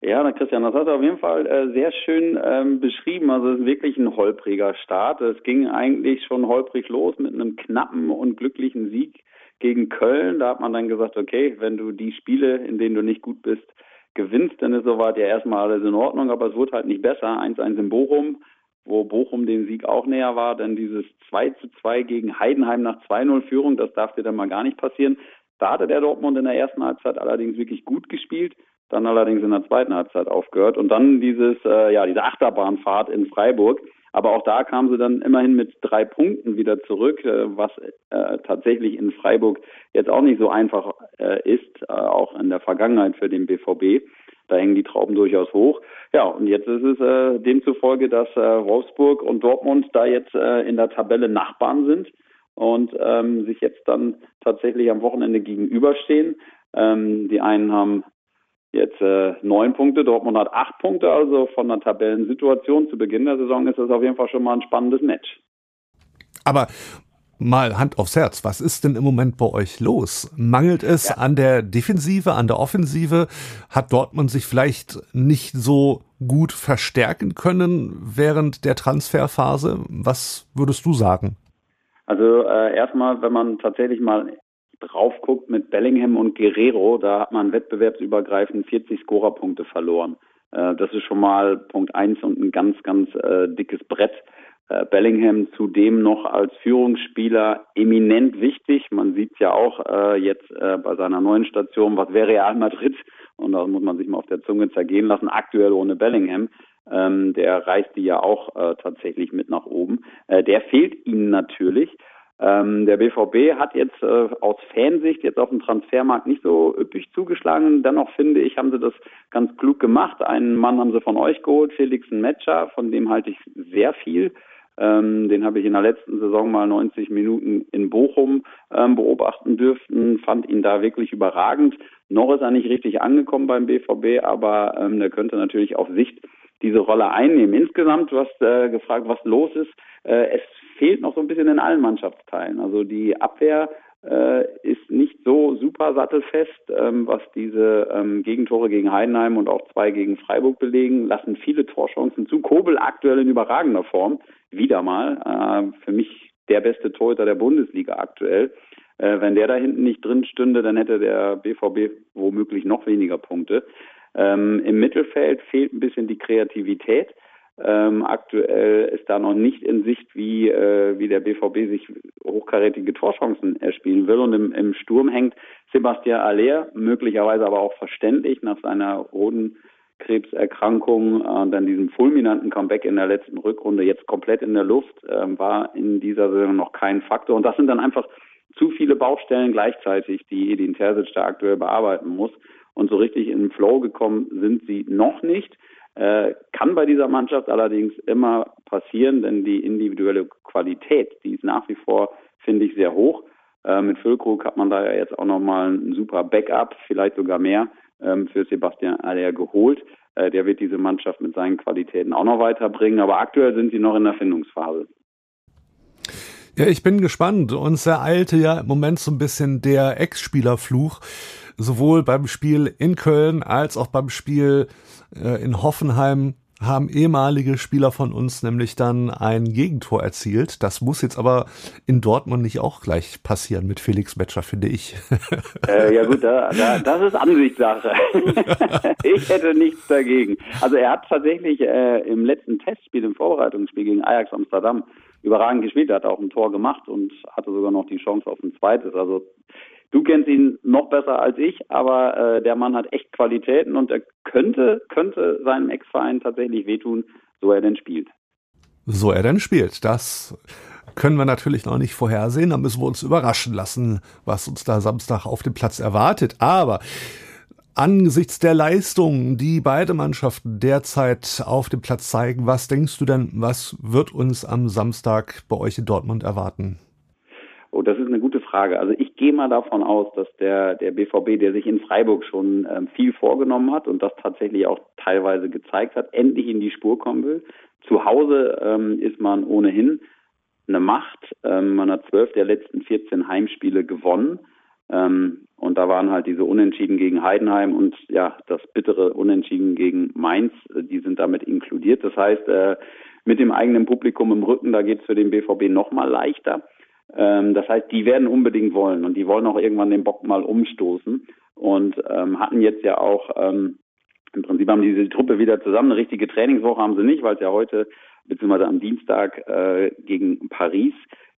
Ja, Christian, das hat er auf jeden Fall äh, sehr schön ähm, beschrieben. Also es ist wirklich ein holpriger Start. Es ging eigentlich schon holprig los mit einem knappen und glücklichen Sieg gegen Köln. Da hat man dann gesagt, okay, wenn du die Spiele, in denen du nicht gut bist, gewinnst, dann ist soweit ja erstmal alles in Ordnung, aber es wurde halt nicht besser. 1-1 in Bochum, wo Bochum dem Sieg auch näher war, denn dieses 2 zu 2 gegen Heidenheim nach 2-0 Führung, das darf dir dann mal gar nicht passieren. Da hatte der Dortmund in der ersten Halbzeit allerdings wirklich gut gespielt, dann allerdings in der zweiten Halbzeit aufgehört und dann dieses, äh, ja, diese Achterbahnfahrt in Freiburg. Aber auch da kamen sie dann immerhin mit drei Punkten wieder zurück, äh, was äh, tatsächlich in Freiburg jetzt auch nicht so einfach äh, ist, äh, auch in der Vergangenheit für den BVB. Da hängen die Trauben durchaus hoch. Ja, und jetzt ist es äh, demzufolge, dass äh, Wolfsburg und Dortmund da jetzt äh, in der Tabelle Nachbarn sind und ähm, sich jetzt dann tatsächlich am Wochenende gegenüberstehen. Ähm, die einen haben jetzt äh, neun Punkte, Dortmund hat acht Punkte, also von der Tabellensituation zu Beginn der Saison ist das auf jeden Fall schon mal ein spannendes Match. Aber mal Hand aufs Herz, was ist denn im Moment bei euch los? Mangelt es ja. an der Defensive, an der Offensive? Hat Dortmund sich vielleicht nicht so gut verstärken können während der Transferphase? Was würdest du sagen? Also äh, erstmal, wenn man tatsächlich mal drauf guckt mit Bellingham und Guerrero, da hat man wettbewerbsübergreifend 40 Scorerpunkte verloren. Äh, das ist schon mal Punkt eins und ein ganz, ganz äh, dickes Brett. Äh, Bellingham zudem noch als Führungsspieler eminent wichtig. Man sieht ja auch äh, jetzt äh, bei seiner neuen Station, was wäre Real Madrid? Und da muss man sich mal auf der Zunge zergehen lassen, aktuell ohne Bellingham. Ähm, der reißt die ja auch äh, tatsächlich mit nach oben. Äh, der fehlt ihnen natürlich. Ähm, der BVB hat jetzt äh, aus Fansicht jetzt auf dem Transfermarkt nicht so üppig zugeschlagen. Dennoch finde ich, haben sie das ganz klug gemacht. Einen Mann haben sie von euch geholt, Felix Metscher, von dem halte ich sehr viel. Ähm, den habe ich in der letzten Saison mal 90 Minuten in Bochum ähm, beobachten dürfen, fand ihn da wirklich überragend. Noch ist er nicht richtig angekommen beim BVB, aber ähm, der könnte natürlich auf Sicht diese Rolle einnehmen. Insgesamt, du hast äh, gefragt, was los ist. Äh, es fehlt noch so ein bisschen in allen Mannschaftsteilen. Also die Abwehr ist nicht so super sattelfest, ähm, was diese ähm, Gegentore gegen Heidenheim und auch zwei gegen Freiburg belegen, lassen viele Torchancen zu. Kobel aktuell in überragender Form, wieder mal. Äh, für mich der beste Torhüter der Bundesliga aktuell. Äh, wenn der da hinten nicht drin stünde, dann hätte der BVB womöglich noch weniger Punkte. Ähm, Im Mittelfeld fehlt ein bisschen die Kreativität. Ähm, aktuell ist da noch nicht in Sicht, wie, äh, wie der BVB sich hochkarätige Torchancen erspielen will. Und im, im Sturm hängt Sebastian Aller, möglicherweise aber auch verständlich nach seiner Hodenkrebserkrankung und äh, dann diesem fulminanten Comeback in der letzten Rückrunde jetzt komplett in der Luft, äh, war in dieser Saison noch kein Faktor. Und das sind dann einfach zu viele Baustellen gleichzeitig, die Edin Terzic da aktuell bearbeiten muss. Und so richtig in den Flow gekommen sind sie noch nicht. Äh, kann bei dieser Mannschaft allerdings immer passieren, denn die individuelle Qualität, die ist nach wie vor, finde ich, sehr hoch. Äh, mit Füllkrug hat man da ja jetzt auch nochmal ein super Backup, vielleicht sogar mehr, ähm, für Sebastian Aller geholt. Äh, der wird diese Mannschaft mit seinen Qualitäten auch noch weiterbringen, aber aktuell sind sie noch in der Findungsphase. Ja, ich bin gespannt. Uns ereilte ja im Moment so ein bisschen der Ex-Spielerfluch, sowohl beim Spiel in Köln als auch beim Spiel äh, in Hoffenheim haben ehemalige Spieler von uns nämlich dann ein Gegentor erzielt. Das muss jetzt aber in Dortmund nicht auch gleich passieren mit Felix Metscher, finde ich. Äh, ja gut, da, da, das ist Ansichtssache. ich hätte nichts dagegen. Also er hat tatsächlich äh, im letzten Testspiel, im Vorbereitungsspiel gegen Ajax Amsterdam überragend gespielt. Er hat auch ein Tor gemacht und hatte sogar noch die Chance auf ein zweites. Also Du kennst ihn noch besser als ich, aber äh, der Mann hat echt Qualitäten und er könnte, könnte seinem Ex-Verein tatsächlich wehtun, so er denn spielt. So er denn spielt. Das können wir natürlich noch nicht vorhersehen. Da müssen wir uns überraschen lassen, was uns da Samstag auf dem Platz erwartet. Aber angesichts der Leistungen, die beide Mannschaften derzeit auf dem Platz zeigen, was denkst du denn, was wird uns am Samstag bei euch in Dortmund erwarten? Oh, das ist eine gute Frage. Also ich gehe mal davon aus, dass der, der BVB, der sich in Freiburg schon ähm, viel vorgenommen hat und das tatsächlich auch teilweise gezeigt hat, endlich in die Spur kommen will. Zu Hause ähm, ist man ohnehin eine Macht. Ähm, man hat zwölf der letzten 14 Heimspiele gewonnen. Ähm, und da waren halt diese Unentschieden gegen Heidenheim und ja, das bittere Unentschieden gegen Mainz, äh, die sind damit inkludiert. Das heißt, äh, mit dem eigenen Publikum im Rücken, da geht es für den BVB nochmal leichter. Ähm, das heißt, die werden unbedingt wollen und die wollen auch irgendwann den Bock mal umstoßen und ähm, hatten jetzt ja auch ähm, im Prinzip haben diese Truppe wieder zusammen. Eine richtige Trainingswoche haben sie nicht, weil es ja heute beziehungsweise am Dienstag äh, gegen Paris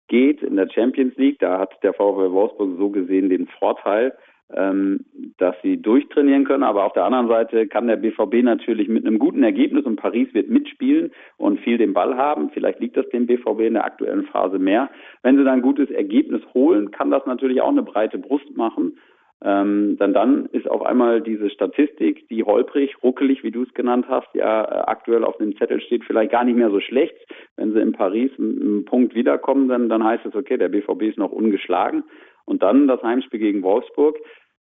geht in der Champions League. Da hat der VfL Wolfsburg so gesehen den Vorteil, ähm, dass sie durchtrainieren können. Aber auf der anderen Seite kann der BVB natürlich mit einem guten Ergebnis und Paris wird mitspielen und viel den Ball haben. Vielleicht liegt das dem BVB in der aktuellen Phase mehr. Wenn sie dann ein gutes Ergebnis holen, kann das natürlich auch eine breite Brust machen. Ähm, dann dann ist auf einmal diese Statistik, die holprig, ruckelig, wie du es genannt hast, ja äh, aktuell auf dem Zettel steht, vielleicht gar nicht mehr so schlecht. Wenn sie in Paris einen Punkt wiederkommen, dann, dann heißt es, okay, der BVB ist noch ungeschlagen. Und dann das Heimspiel gegen Wolfsburg.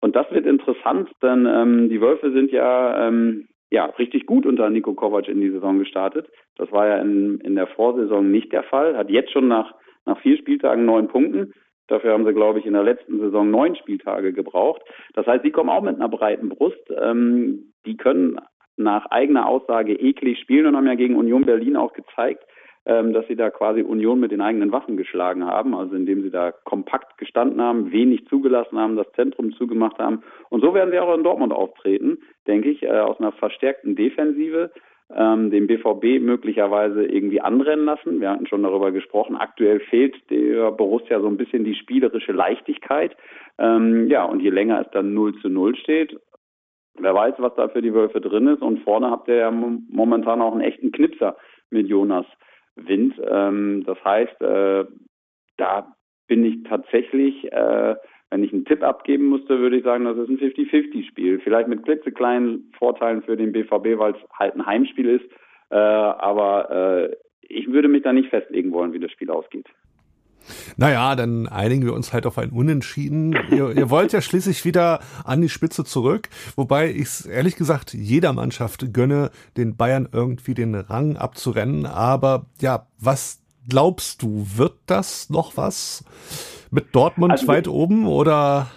Und das wird interessant, denn ähm, die Wölfe sind ja, ähm, ja richtig gut unter Nico Kovac in die Saison gestartet. Das war ja in, in der Vorsaison nicht der Fall. Hat jetzt schon nach, nach vier Spieltagen neun Punkten. Dafür haben sie, glaube ich, in der letzten Saison neun Spieltage gebraucht. Das heißt, sie kommen auch mit einer breiten Brust. Ähm, die können nach eigener Aussage eklig spielen und haben ja gegen Union Berlin auch gezeigt, dass sie da quasi Union mit den eigenen Waffen geschlagen haben, also indem sie da kompakt gestanden haben, wenig zugelassen haben, das Zentrum zugemacht haben. Und so werden sie auch in Dortmund auftreten, denke ich, äh, aus einer verstärkten Defensive, ähm, den BVB möglicherweise irgendwie anrennen lassen. Wir hatten schon darüber gesprochen. Aktuell fehlt der Borussia so ein bisschen die spielerische Leichtigkeit. Ähm, ja, und je länger es dann 0 zu 0 steht, wer weiß, was da für die Wölfe drin ist. Und vorne habt ihr ja momentan auch einen echten Knipser mit Jonas Wind. Ähm, das heißt, äh, da bin ich tatsächlich, äh, wenn ich einen Tipp abgeben musste, würde ich sagen, das ist ein 50-50-Spiel. Vielleicht mit klitzekleinen Vorteilen für den BVB, weil es halt ein Heimspiel ist. Äh, aber äh, ich würde mich da nicht festlegen wollen, wie das Spiel ausgeht. Naja, dann einigen wir uns halt auf ein Unentschieden. ihr, ihr wollt ja schließlich wieder an die Spitze zurück, wobei ich es ehrlich gesagt jeder Mannschaft gönne, den Bayern irgendwie den Rang abzurennen. Aber ja, was glaubst du, wird das noch was mit Dortmund also, weit oben oder?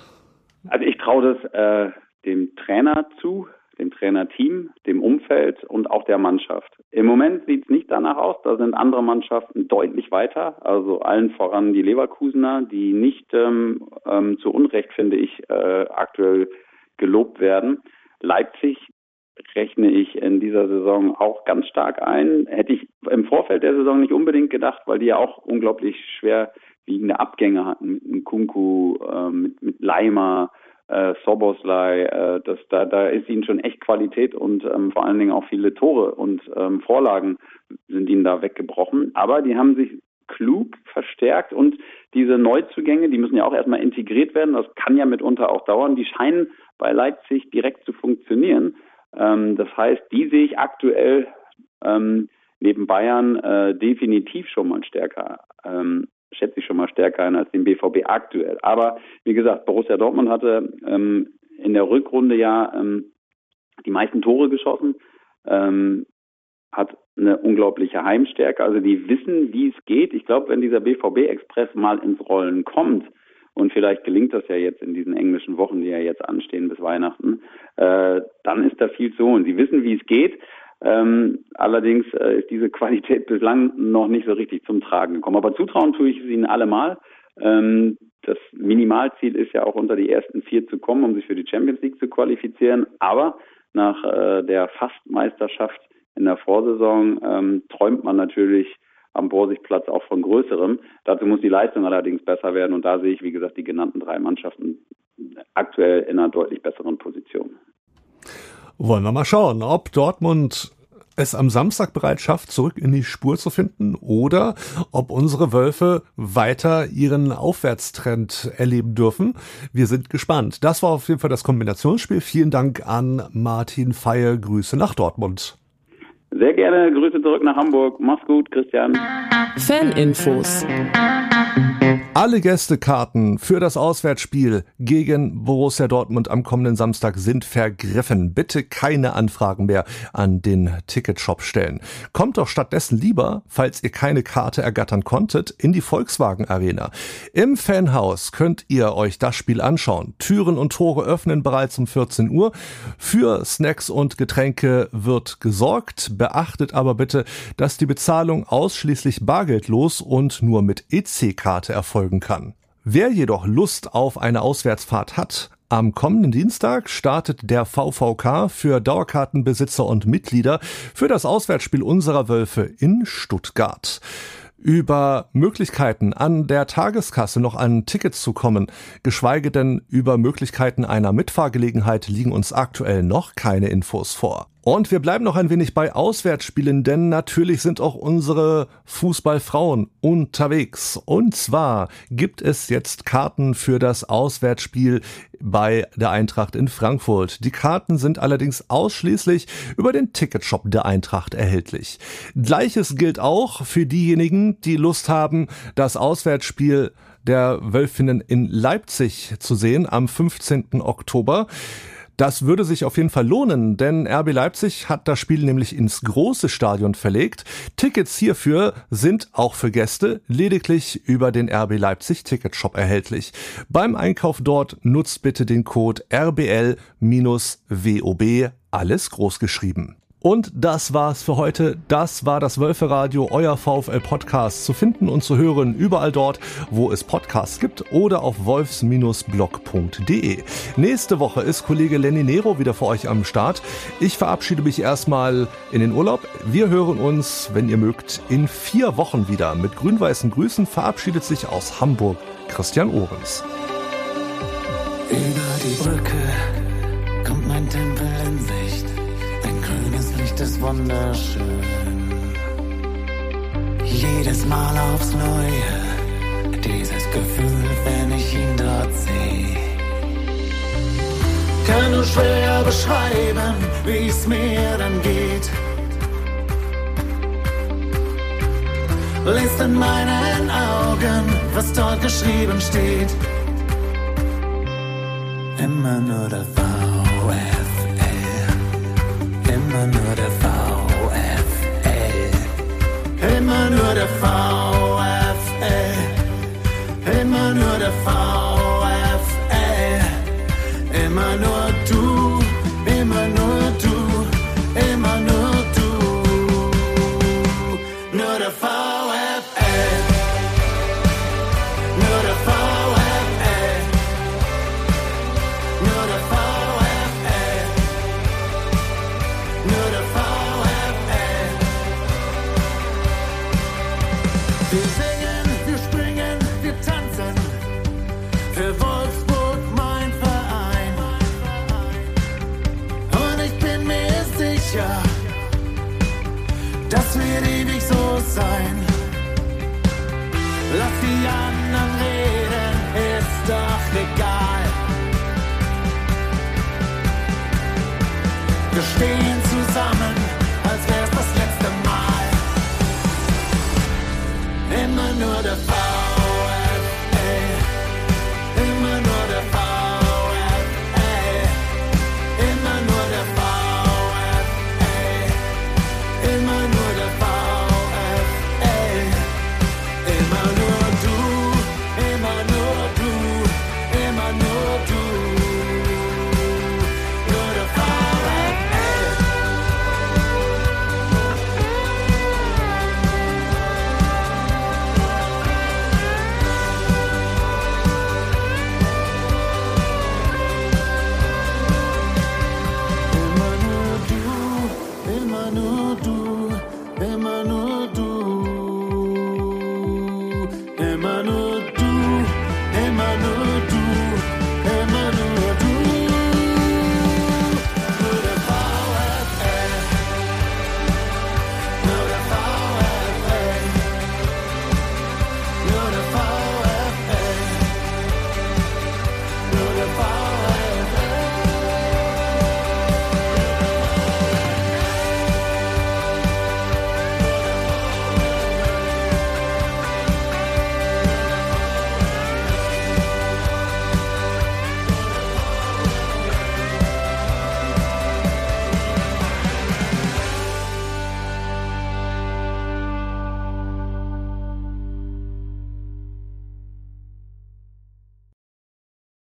Also ich traue das äh, dem Trainer zu, dem Trainerteam, dem Umfeld und auch der Mannschaft. Im Moment sieht es nicht danach aus, da sind andere Mannschaften deutlich weiter, also allen voran die Leverkusener, die nicht ähm, ähm, zu Unrecht, finde ich, äh, aktuell gelobt werden. Leipzig rechne ich in dieser Saison auch ganz stark ein. Hätte ich im Vorfeld der Saison nicht unbedingt gedacht, weil die ja auch unglaublich schwer wiegende Abgänge hatten mit Kunku, äh, mit, mit Leimer, äh, Soboslai, äh, das, da, da ist ihnen schon echt Qualität und ähm, vor allen Dingen auch viele Tore und ähm, Vorlagen sind ihnen da weggebrochen. Aber die haben sich klug verstärkt und diese Neuzugänge, die müssen ja auch erstmal integriert werden. Das kann ja mitunter auch dauern. Die scheinen bei Leipzig direkt zu funktionieren. Ähm, das heißt, die sehe ich aktuell ähm, neben Bayern äh, definitiv schon mal stärker ähm, schätze ich schon mal stärker ein als den BVB aktuell. Aber wie gesagt, Borussia Dortmund hatte ähm, in der Rückrunde ja ähm, die meisten Tore geschossen, ähm, hat eine unglaubliche Heimstärke. Also die wissen, wie es geht. Ich glaube, wenn dieser BVB-Express mal ins Rollen kommt, und vielleicht gelingt das ja jetzt in diesen englischen Wochen, die ja jetzt anstehen bis Weihnachten, äh, dann ist da viel zu holen. Sie wissen, wie es geht. Ähm, allerdings äh, ist diese Qualität bislang noch nicht so richtig zum Tragen gekommen. Aber zutrauen tue ich es ihnen allemal. Ähm, das Minimalziel ist ja auch unter die ersten vier zu kommen, um sich für die Champions League zu qualifizieren. Aber nach äh, der Fastmeisterschaft in der Vorsaison ähm, träumt man natürlich am Borsigplatz auch von Größerem. Dazu muss die Leistung allerdings besser werden und da sehe ich, wie gesagt, die genannten drei Mannschaften aktuell in einer deutlich besseren Position. Wollen wir mal schauen, ob Dortmund es am Samstag bereits schafft, zurück in die Spur zu finden oder ob unsere Wölfe weiter ihren Aufwärtstrend erleben dürfen. Wir sind gespannt. Das war auf jeden Fall das Kombinationsspiel. Vielen Dank an Martin Feier. Grüße nach Dortmund. Sehr gerne. Grüße zurück nach Hamburg. Mach's gut, Christian. Faninfos. Alle Gästekarten für das Auswärtsspiel gegen Borussia Dortmund am kommenden Samstag sind vergriffen. Bitte keine Anfragen mehr an den Ticketshop stellen. Kommt doch stattdessen lieber, falls ihr keine Karte ergattern konntet, in die Volkswagen Arena. Im Fanhaus könnt ihr euch das Spiel anschauen. Türen und Tore öffnen bereits um 14 Uhr. Für Snacks und Getränke wird gesorgt. Beachtet aber bitte, dass die Bezahlung ausschließlich bargeldlos und nur mit EC-Karte erfolgt folgen kann. Wer jedoch Lust auf eine Auswärtsfahrt hat, am kommenden Dienstag startet der VVK für Dauerkartenbesitzer und Mitglieder für das Auswärtsspiel unserer Wölfe in Stuttgart. Über Möglichkeiten an der Tageskasse noch an Tickets zu kommen, geschweige denn über Möglichkeiten einer Mitfahrgelegenheit liegen uns aktuell noch keine Infos vor. Und wir bleiben noch ein wenig bei Auswärtsspielen, denn natürlich sind auch unsere Fußballfrauen unterwegs. Und zwar gibt es jetzt Karten für das Auswärtsspiel bei der Eintracht in Frankfurt. Die Karten sind allerdings ausschließlich über den Ticketshop der Eintracht erhältlich. Gleiches gilt auch für diejenigen, die Lust haben, das Auswärtsspiel der Wölfinnen in Leipzig zu sehen am 15. Oktober. Das würde sich auf jeden Fall lohnen, denn RB Leipzig hat das Spiel nämlich ins große Stadion verlegt. Tickets hierfür sind auch für Gäste lediglich über den RB Leipzig Ticketshop erhältlich. Beim Einkauf dort nutzt bitte den Code RBL-WOB, alles groß geschrieben. Und das war's für heute. Das war das Wölferadio, euer VfL Podcast, zu finden und zu hören überall dort, wo es Podcasts gibt oder auf wolfs-blog.de. Nächste Woche ist Kollege Lenny Nero wieder für euch am Start. Ich verabschiede mich erstmal in den Urlaub. Wir hören uns, wenn ihr mögt, in vier Wochen wieder. Mit grün-weißen Grüßen verabschiedet sich aus Hamburg Christian Ohrens. Über die Brücke kommt mein Tempel in Sicht ist wunderschön. Jedes Mal aufs Neue, dieses Gefühl, wenn ich ihn dort sehe. Kann nur schwer beschreiben, wie es mir dann geht. Lest in meinen Augen, was dort geschrieben steht. Immer nur der VfL immer nur der VfL. Immer nur der VfL. Immer nur der VfL.